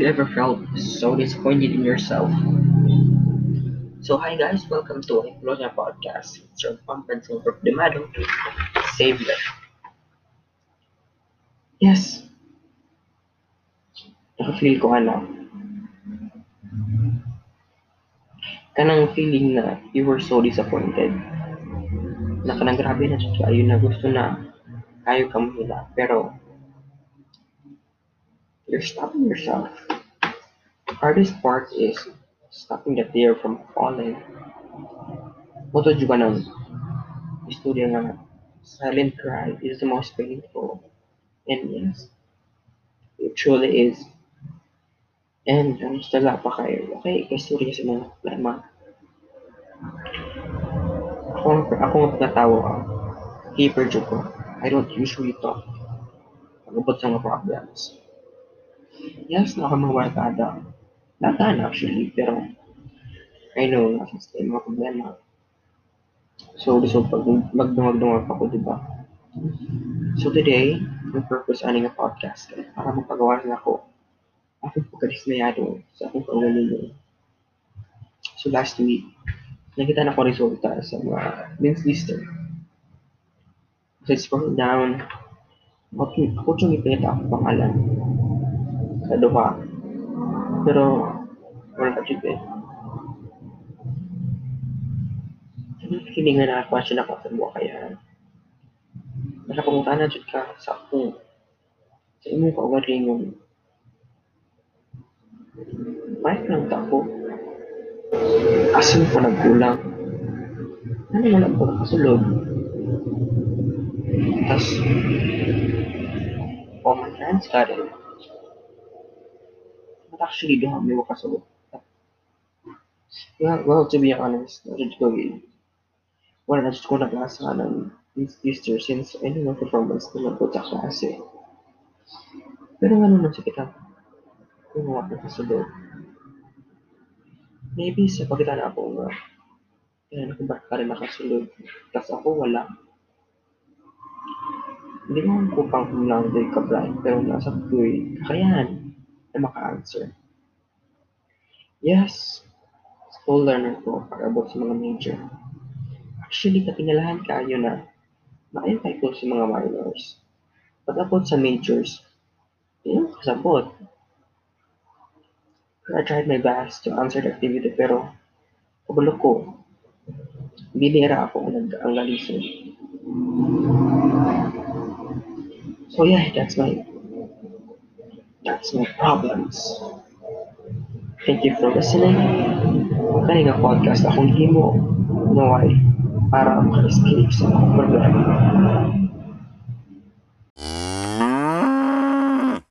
You ever felt so disappointed in yourself? So, hi guys, welcome to Implonia Podcast. It's your conference over Demado, Savior. Yes, nakafeel ko ano, kanang feeling na you were so disappointed. Na kanang grabe na siya kayo na gusto na kayo ka mahila. Pero, you're stopping yourself. Hardest part is stopping the tear from falling. Juga ng istorya nga silent cry is the most painful. And yes, it truly is. And ang tala pa kayo, okay, istorya sa mga problema. Ako, nga pagkatawa ka, keeper joke ko. I don't usually talk about mga problems. Yes, na ako mga barkada. Lahat na actually, pero I know na sa yung mga problema. So, gusto pag magdungag-dungag ako, di ba? So today, yung purpose ani nga podcast kay para mapagawa na ako akong pagkadismayado sa akong kaugalingon. So last week, nakita na ko resulta sa mga men's lister. So scroll down, ako, ako yung ipinita akong pangalan sa duha. Pero, wala dyan eh. Hindi nga na question ako sa buha kaya nakapunta na dyan ka sa akong sa imong kaugalingon. Kahit lang ta ako. Asan ko nagkulang? Ano wala ko nakasulod? Tapos, friends got it. But actually, doon kami makasulod. Well, well, to be honest, not ko yun. Wala na ko nag-asa ng sister since ano na performance naman po sa klase. Pero nga naman sa kita, kung wala ko sa. Maybe sa pagkita na ako nga, kaya na kung bakit ka rin nakasulod. Tapos ako wala. Hindi ko pang lang day ka blind, pero nasa ko'y kakayahan na maka-answer. Yes, school learner ko para about sa mga major. Actually, katingalahan kayo na na-entitle sa mga minors. But about sa majors, yun ang kasabot. I tried my best to answer the activity pero kabalo ko. Binira ako nag ang lalisod. So yeah, that's my that's problems. Thank you for listening. Kaya nga podcast akong himo naway para maka-escape sa mga problema.